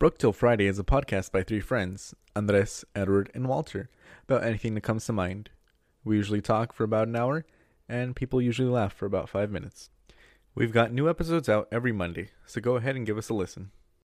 Brook Till Friday is a podcast by three friends, Andres, Edward, and Walter, about anything that comes to mind. We usually talk for about an hour, and people usually laugh for about five minutes. We've got new episodes out every Monday, so go ahead and give us a listen.